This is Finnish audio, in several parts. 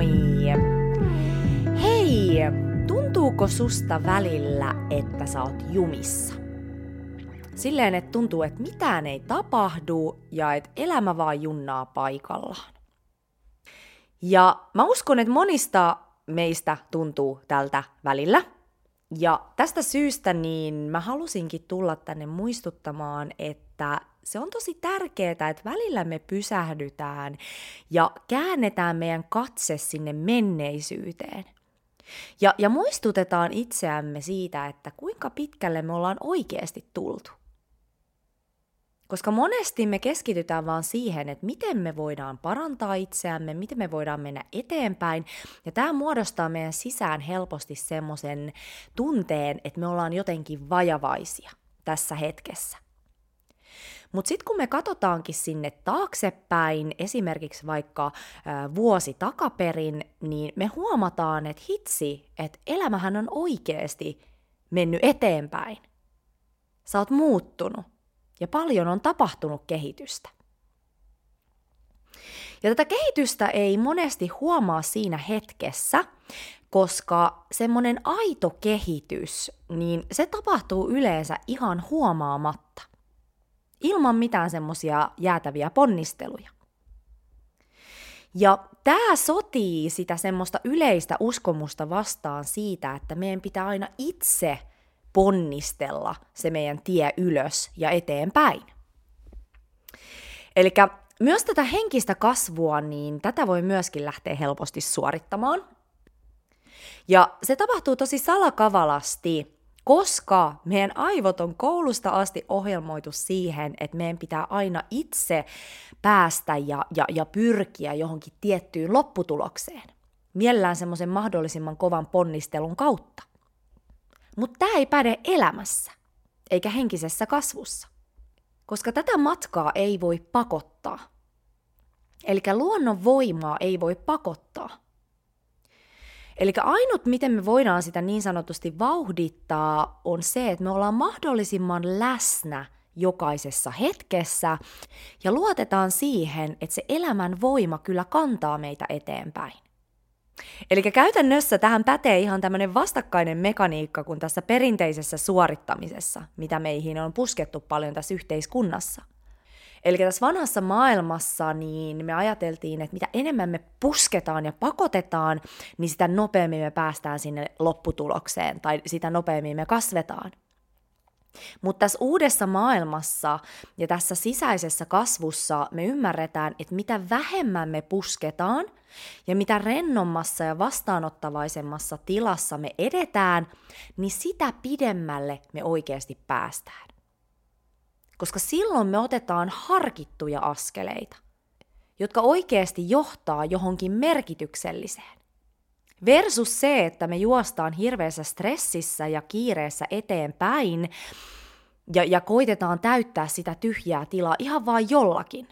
moi! Hei! Tuntuuko susta välillä, että sä oot jumissa? Silleen, että tuntuu, että mitään ei tapahdu ja että elämä vaan junnaa paikallaan. Ja mä uskon, että monista meistä tuntuu tältä välillä. Ja tästä syystä niin mä halusinkin tulla tänne muistuttamaan, että se on tosi tärkeää, että välillä me pysähdytään ja käännetään meidän katse sinne menneisyyteen. Ja, ja muistutetaan itseämme siitä, että kuinka pitkälle me ollaan oikeasti tultu. Koska monesti me keskitytään vaan siihen, että miten me voidaan parantaa itseämme, miten me voidaan mennä eteenpäin. Ja tämä muodostaa meidän sisään helposti semmoisen tunteen, että me ollaan jotenkin vajavaisia tässä hetkessä. Mutta sitten kun me katsotaankin sinne taaksepäin, esimerkiksi vaikka vuosi takaperin, niin me huomataan, että hitsi, että elämähän on oikeasti mennyt eteenpäin. Sä oot muuttunut ja paljon on tapahtunut kehitystä. Ja tätä kehitystä ei monesti huomaa siinä hetkessä, koska semmoinen aito kehitys, niin se tapahtuu yleensä ihan huomaamatta ilman mitään semmoisia jäätäviä ponnisteluja. Ja tämä sotii sitä semmoista yleistä uskomusta vastaan siitä, että meidän pitää aina itse ponnistella se meidän tie ylös ja eteenpäin. Eli myös tätä henkistä kasvua, niin tätä voi myöskin lähteä helposti suorittamaan. Ja se tapahtuu tosi salakavalasti koska meidän aivot on koulusta asti ohjelmoitu siihen, että meidän pitää aina itse päästä ja, ja, ja pyrkiä johonkin tiettyyn lopputulokseen. Mielellään semmoisen mahdollisimman kovan ponnistelun kautta. Mutta tämä ei päde elämässä, eikä henkisessä kasvussa. Koska tätä matkaa ei voi pakottaa. Eli luonnon voimaa ei voi pakottaa. Eli ainut, miten me voidaan sitä niin sanotusti vauhdittaa, on se, että me ollaan mahdollisimman läsnä jokaisessa hetkessä ja luotetaan siihen, että se elämän voima kyllä kantaa meitä eteenpäin. Eli käytännössä tähän pätee ihan tämmöinen vastakkainen mekaniikka kuin tässä perinteisessä suorittamisessa, mitä meihin on puskettu paljon tässä yhteiskunnassa – Eli tässä vanhassa maailmassa niin me ajateltiin, että mitä enemmän me pusketaan ja pakotetaan, niin sitä nopeammin me päästään sinne lopputulokseen tai sitä nopeammin me kasvetaan. Mutta tässä uudessa maailmassa ja tässä sisäisessä kasvussa me ymmärretään, että mitä vähemmän me pusketaan ja mitä rennommassa ja vastaanottavaisemmassa tilassa me edetään, niin sitä pidemmälle me oikeasti päästään koska silloin me otetaan harkittuja askeleita, jotka oikeasti johtaa johonkin merkitykselliseen. Versus se, että me juostaan hirveässä stressissä ja kiireessä eteenpäin ja, ja koitetaan täyttää sitä tyhjää tilaa ihan vain jollakin.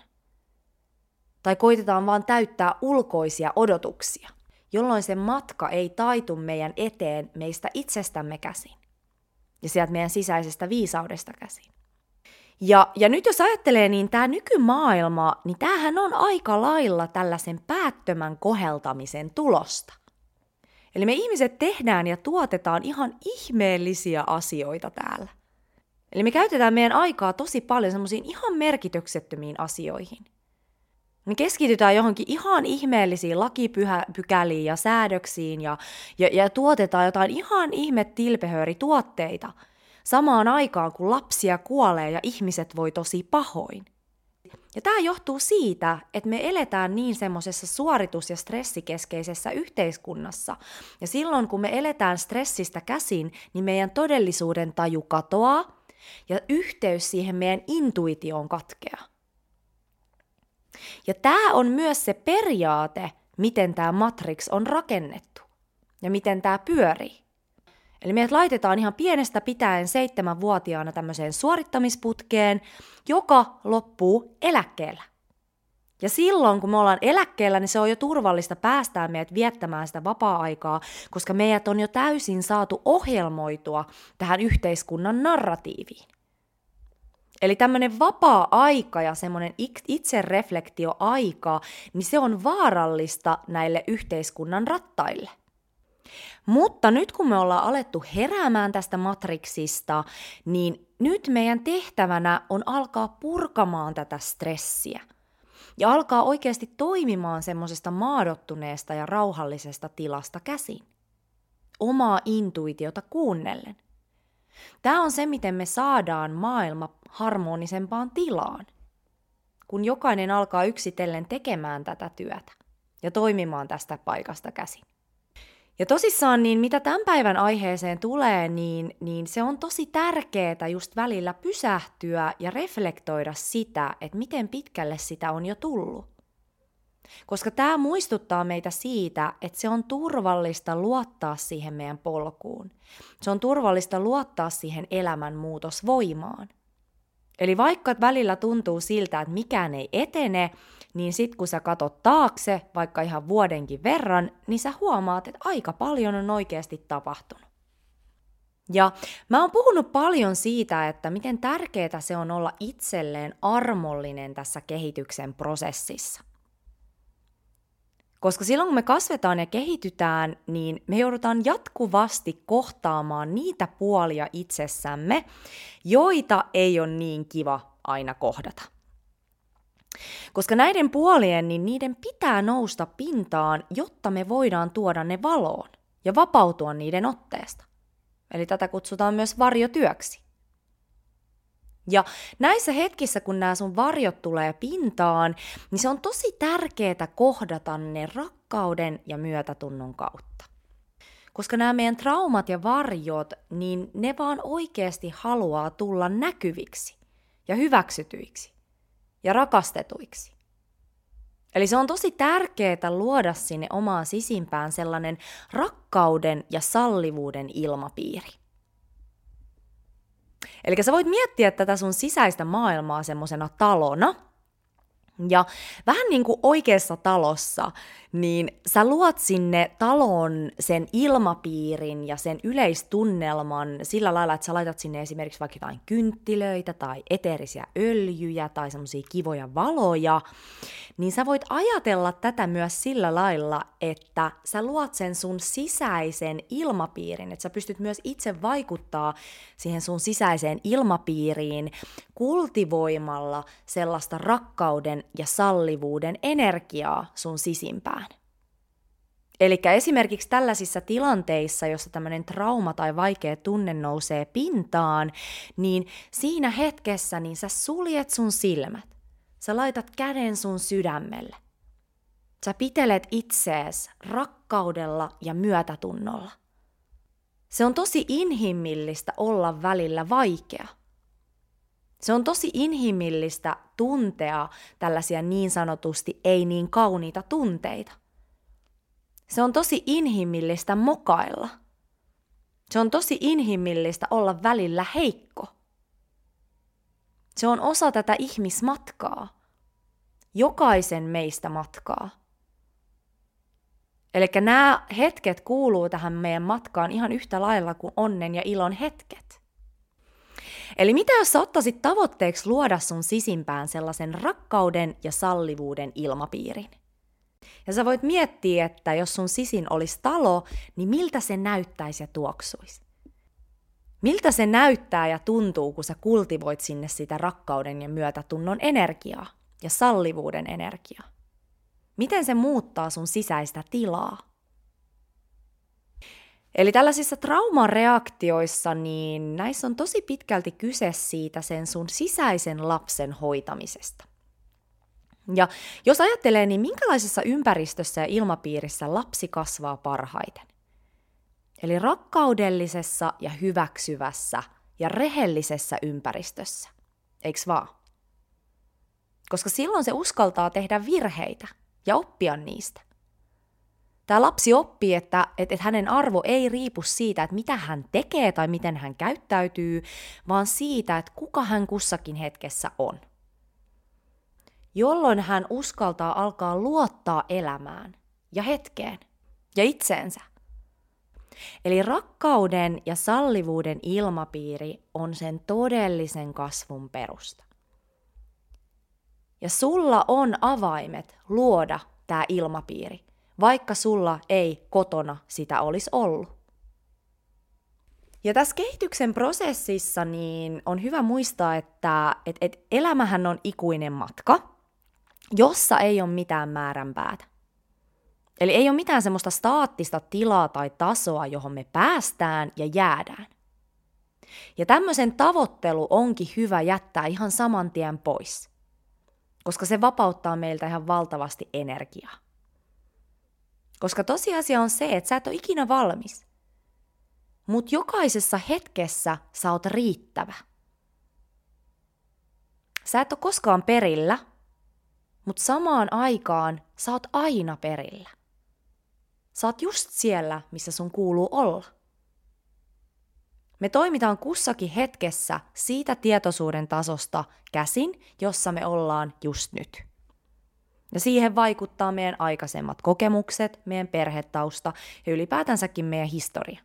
Tai koitetaan vaan täyttää ulkoisia odotuksia, jolloin se matka ei taitu meidän eteen meistä itsestämme käsin ja sieltä meidän sisäisestä viisaudesta käsin. Ja, ja nyt jos ajattelee, niin tämä nykymaailma, niin tämähän on aika lailla tällaisen päättömän koheltamisen tulosta. Eli me ihmiset tehdään ja tuotetaan ihan ihmeellisiä asioita täällä. Eli me käytetään meidän aikaa tosi paljon semmoisiin ihan merkityksettömiin asioihin. Me keskitytään johonkin ihan ihmeellisiin lakipykäliin ja säädöksiin ja, ja, ja tuotetaan jotain ihan ihme tilpehöörituotteita – samaan aikaan kun lapsia kuolee ja ihmiset voi tosi pahoin. Ja tämä johtuu siitä, että me eletään niin semmoisessa suoritus- ja stressikeskeisessä yhteiskunnassa. Ja silloin kun me eletään stressistä käsin, niin meidän todellisuuden taju katoaa ja yhteys siihen meidän intuitioon katkeaa. Ja tämä on myös se periaate, miten tämä Matrix on rakennettu ja miten tämä pyörii. Eli meidät laitetaan ihan pienestä pitäen seitsemänvuotiaana tämmöiseen suorittamisputkeen, joka loppuu eläkkeellä. Ja silloin, kun me ollaan eläkkeellä, niin se on jo turvallista päästää meidät viettämään sitä vapaa-aikaa, koska meidät on jo täysin saatu ohjelmoitua tähän yhteiskunnan narratiiviin. Eli tämmöinen vapaa-aika ja semmoinen itsereflektioaika, niin se on vaarallista näille yhteiskunnan rattaille. Mutta nyt kun me ollaan alettu heräämään tästä matriksista, niin nyt meidän tehtävänä on alkaa purkamaan tätä stressiä. Ja alkaa oikeasti toimimaan semmoisesta maadottuneesta ja rauhallisesta tilasta käsin. Omaa intuitiota kuunnellen. Tämä on se, miten me saadaan maailma harmonisempaan tilaan, kun jokainen alkaa yksitellen tekemään tätä työtä ja toimimaan tästä paikasta käsin. Ja tosissaan, niin mitä tämän päivän aiheeseen tulee, niin, niin se on tosi tärkeää just välillä pysähtyä ja reflektoida sitä, että miten pitkälle sitä on jo tullut. Koska tämä muistuttaa meitä siitä, että se on turvallista luottaa siihen meidän polkuun. Se on turvallista luottaa siihen elämän muutosvoimaan. Eli vaikka välillä tuntuu siltä, että mikään ei etene, niin sit kun sä katot taakse, vaikka ihan vuodenkin verran, niin sä huomaat, että aika paljon on oikeasti tapahtunut. Ja mä oon puhunut paljon siitä, että miten tärkeää se on olla itselleen armollinen tässä kehityksen prosessissa. Koska silloin kun me kasvetaan ja kehitytään, niin me joudutaan jatkuvasti kohtaamaan niitä puolia itsessämme, joita ei ole niin kiva aina kohdata. Koska näiden puolien, niin niiden pitää nousta pintaan, jotta me voidaan tuoda ne valoon ja vapautua niiden otteesta. Eli tätä kutsutaan myös varjotyöksi. Ja näissä hetkissä, kun nämä sun varjot tulee pintaan, niin se on tosi tärkeää kohdata ne rakkauden ja myötätunnon kautta. Koska nämä meidän traumat ja varjot, niin ne vaan oikeasti haluaa tulla näkyviksi ja hyväksytyiksi ja rakastetuiksi. Eli se on tosi tärkeää luoda sinne omaan sisimpään sellainen rakkauden ja sallivuuden ilmapiiri. Eli sä voit miettiä tätä sun sisäistä maailmaa semmoisena talona, ja vähän niin kuin oikeassa talossa, niin sä luot sinne taloon sen ilmapiirin ja sen yleistunnelman sillä lailla, että sä laitat sinne esimerkiksi vaikka jotain kynttilöitä tai eteerisiä öljyjä tai semmoisia kivoja valoja, niin sä voit ajatella tätä myös sillä lailla, että sä luot sen sun sisäisen ilmapiirin, että sä pystyt myös itse vaikuttaa siihen sun sisäiseen ilmapiiriin kultivoimalla sellaista rakkauden ja sallivuuden energiaa sun sisimpään. Eli esimerkiksi tällaisissa tilanteissa, jossa tämmöinen trauma tai vaikea tunne nousee pintaan, niin siinä hetkessä niin sä suljet sun silmät. Sä laitat käden sun sydämelle. Sä pitelet itsees rakkaudella ja myötätunnolla. Se on tosi inhimillistä olla välillä vaikea. Se on tosi inhimillistä tuntea tällaisia niin sanotusti ei niin kauniita tunteita. Se on tosi inhimillistä mokailla. Se on tosi inhimillistä olla välillä heikko. Se on osa tätä ihmismatkaa. Jokaisen meistä matkaa. Eli nämä hetket kuuluu tähän meidän matkaan ihan yhtä lailla kuin onnen ja ilon hetket. Eli mitä jos sä ottaisit tavoitteeksi luoda sun sisimpään sellaisen rakkauden ja sallivuuden ilmapiirin? Ja sä voit miettiä, että jos sun sisin olisi talo, niin miltä se näyttäisi ja tuoksuisi? Miltä se näyttää ja tuntuu, kun sä kultivoit sinne sitä rakkauden ja myötätunnon energiaa ja sallivuuden energiaa? Miten se muuttaa sun sisäistä tilaa? Eli tällaisissa traumareaktioissa, niin näissä on tosi pitkälti kyse siitä sen sun sisäisen lapsen hoitamisesta. Ja jos ajattelee, niin minkälaisessa ympäristössä ja ilmapiirissä lapsi kasvaa parhaiten? Eli rakkaudellisessa ja hyväksyvässä ja rehellisessä ympäristössä. Eiks vaan? Koska silloin se uskaltaa tehdä virheitä ja oppia niistä. Tämä lapsi oppii, että, että, että hänen arvo ei riipu siitä, että mitä hän tekee tai miten hän käyttäytyy, vaan siitä, että kuka hän kussakin hetkessä on. Jolloin hän uskaltaa alkaa luottaa elämään ja hetkeen ja itseensä. Eli rakkauden ja sallivuuden ilmapiiri on sen todellisen kasvun perusta. Ja sulla on avaimet luoda tämä ilmapiiri, vaikka sulla ei kotona sitä olisi ollut. Ja tässä kehityksen prosessissa niin on hyvä muistaa, että et, et elämähän on ikuinen matka, jossa ei ole mitään määränpäätä. Eli ei ole mitään semmoista staattista tilaa tai tasoa, johon me päästään ja jäädään. Ja tämmöisen tavoittelu onkin hyvä jättää ihan saman tien pois, koska se vapauttaa meiltä ihan valtavasti energiaa. Koska tosiasia on se, että sä et ole ikinä valmis. Mutta jokaisessa hetkessä sä oot riittävä. Sä et ole koskaan perillä, mutta samaan aikaan sä oot aina perillä. Sä oot just siellä, missä sun kuuluu olla. Me toimitaan kussakin hetkessä siitä tietoisuuden tasosta käsin, jossa me ollaan just nyt. Ja siihen vaikuttaa meidän aikaisemmat kokemukset, meidän perhetausta ja ylipäätänsäkin meidän historia.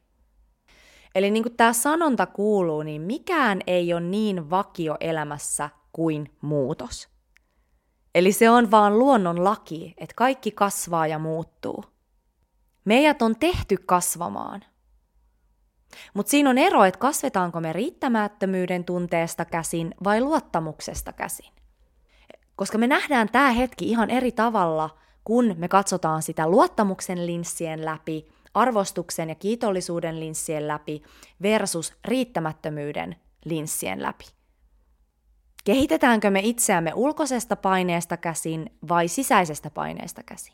Eli niin kuin tämä sanonta kuuluu, niin mikään ei ole niin vakio elämässä kuin muutos. Eli se on vaan luonnon laki, että kaikki kasvaa ja muuttuu. Meidät on tehty kasvamaan. Mutta siinä on ero, että kasvetaanko me riittämättömyyden tunteesta käsin vai luottamuksesta käsin. Koska me nähdään tämä hetki ihan eri tavalla, kun me katsotaan sitä luottamuksen linssien läpi, arvostuksen ja kiitollisuuden linssien läpi versus riittämättömyyden linssien läpi. Kehitetäänkö me itseämme ulkoisesta paineesta käsin vai sisäisestä paineesta käsin?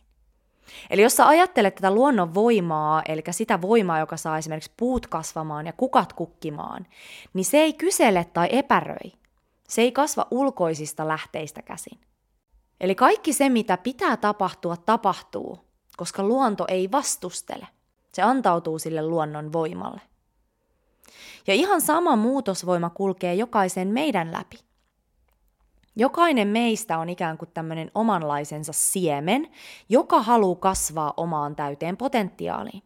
Eli jos sä ajattelet tätä luonnon voimaa, eli sitä voimaa, joka saa esimerkiksi puut kasvamaan ja kukat kukkimaan, niin se ei kysele tai epäröi. Se ei kasva ulkoisista lähteistä käsin. Eli kaikki se, mitä pitää tapahtua, tapahtuu, koska luonto ei vastustele. Se antautuu sille luonnon voimalle. Ja ihan sama muutosvoima kulkee jokaisen meidän läpi. Jokainen meistä on ikään kuin tämmöinen omanlaisensa siemen, joka haluaa kasvaa omaan täyteen potentiaaliin.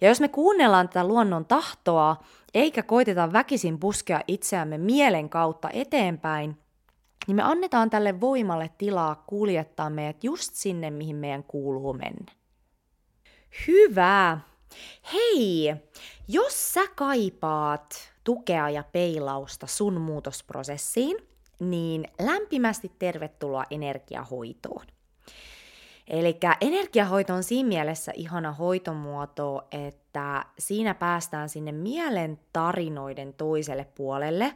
Ja jos me kuunnellaan tätä luonnon tahtoa, eikä koiteta väkisin puskea itseämme mielen kautta eteenpäin, niin me annetaan tälle voimalle tilaa kuljettaa meidät just sinne, mihin meidän kuuluu mennä. Hyvä! Hei, jos sä kaipaat tukea ja peilausta sun muutosprosessiin, niin lämpimästi tervetuloa energiahoitoon. Eli energiahoito on siinä mielessä ihana hoitomuoto, että siinä päästään sinne mielen tarinoiden toiselle puolelle.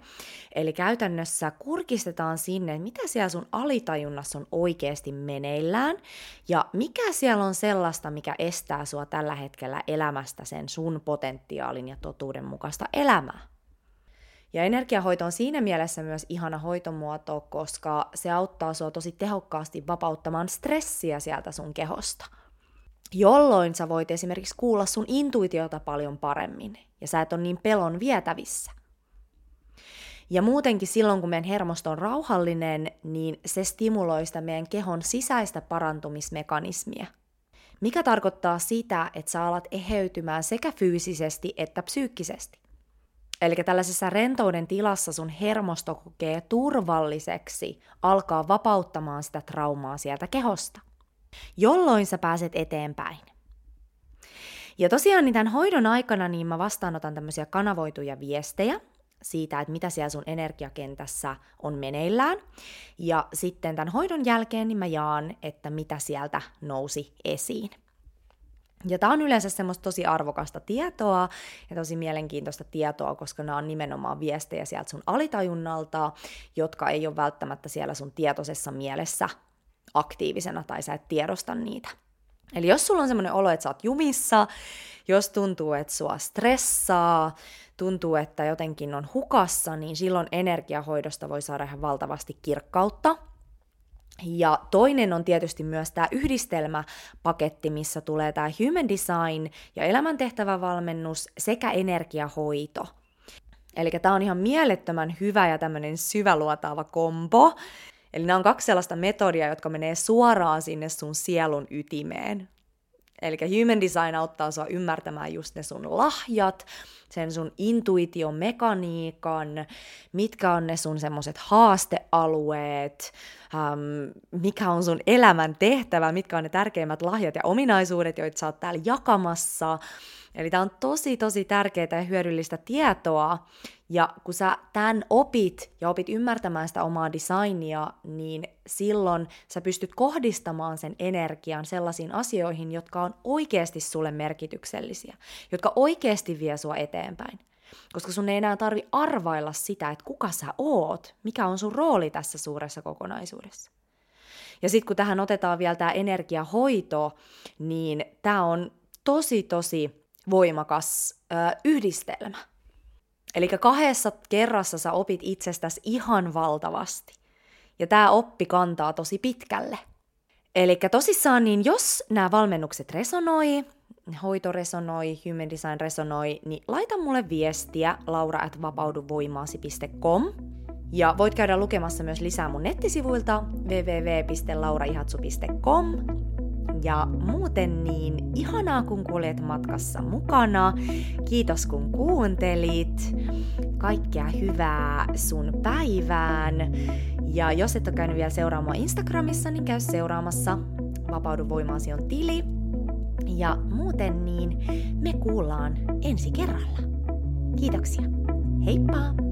Eli käytännössä kurkistetaan sinne, mitä siellä sun alitajunnassa on oikeasti meneillään ja mikä siellä on sellaista, mikä estää sua tällä hetkellä elämästä sen sun potentiaalin ja totuuden mukaista elämää. Ja energiahoito on siinä mielessä myös ihana hoitomuoto, koska se auttaa sua tosi tehokkaasti vapauttamaan stressiä sieltä sun kehosta. Jolloin sä voit esimerkiksi kuulla sun intuitiota paljon paremmin, ja sä et ole niin pelon vietävissä. Ja muutenkin silloin, kun meidän hermosto on rauhallinen, niin se stimuloi sitä meidän kehon sisäistä parantumismekanismia. Mikä tarkoittaa sitä, että sä alat eheytymään sekä fyysisesti että psyykkisesti. Eli tällaisessa rentouden tilassa sun hermosto kokee turvalliseksi alkaa vapauttamaan sitä traumaa sieltä kehosta, jolloin sä pääset eteenpäin. Ja tosiaan niin tämän hoidon aikana niin mä vastaanotan tämmöisiä kanavoituja viestejä siitä, että mitä siellä sun energiakentässä on meneillään. Ja sitten tämän hoidon jälkeen niin mä jaan, että mitä sieltä nousi esiin. Ja tämä on yleensä semmoista tosi arvokasta tietoa ja tosi mielenkiintoista tietoa, koska nämä on nimenomaan viestejä sieltä sun alitajunnalta, jotka ei ole välttämättä siellä sun tietoisessa mielessä aktiivisena tai sä et tiedosta niitä. Eli jos sulla on semmoinen olo, että sä oot jumissa, jos tuntuu, että sua stressaa, tuntuu, että jotenkin on hukassa, niin silloin energiahoidosta voi saada ihan valtavasti kirkkautta – ja toinen on tietysti myös tämä yhdistelmäpaketti, missä tulee tämä human design ja elämäntehtävävalmennus sekä energiahoito. Eli tämä on ihan mielettömän hyvä ja tämmöinen syväluotaava kombo. Eli nämä on kaksi sellaista metodia, jotka menee suoraan sinne sun sielun ytimeen. Eli human design auttaa sua ymmärtämään just ne sun lahjat, sen sun intuition mekaniikan, mitkä on ne sun semmoset haastealueet, ähm, mikä on sun elämän tehtävä, mitkä on ne tärkeimmät lahjat ja ominaisuudet, joita sä oot täällä jakamassa. Eli tämä on tosi, tosi tärkeää ja hyödyllistä tietoa. Ja kun sä tämän opit ja opit ymmärtämään sitä omaa designia, niin silloin sä pystyt kohdistamaan sen energian sellaisiin asioihin, jotka on oikeasti sulle merkityksellisiä, jotka oikeasti vie sua eteenpäin. Koska sun ei enää tarvi arvailla sitä, että kuka sä oot, mikä on sun rooli tässä suuressa kokonaisuudessa. Ja sitten kun tähän otetaan vielä tämä energiahoito, niin tämä on tosi tosi voimakas ö, yhdistelmä. Eli kahdessa kerrassa sä opit itsestäsi ihan valtavasti. Ja tämä oppi kantaa tosi pitkälle. Eli tosissaan, niin jos nämä valmennukset resonoi, hoito resonoi, human design resonoi, niin laita mulle viestiä laura.vapauduvoimaasi.com ja voit käydä lukemassa myös lisää mun nettisivuilta www.lauraihatsu.com ja muuten niin ihanaa, kun kuljet matkassa mukana. Kiitos, kun kuuntelit. Kaikkea hyvää sun päivään. Ja jos et ole käynyt vielä seuraamaan Instagramissa, niin käy seuraamassa. Vapaudu voimaasi on tili. Ja muuten niin me kuullaan ensi kerralla. Kiitoksia. Heippa!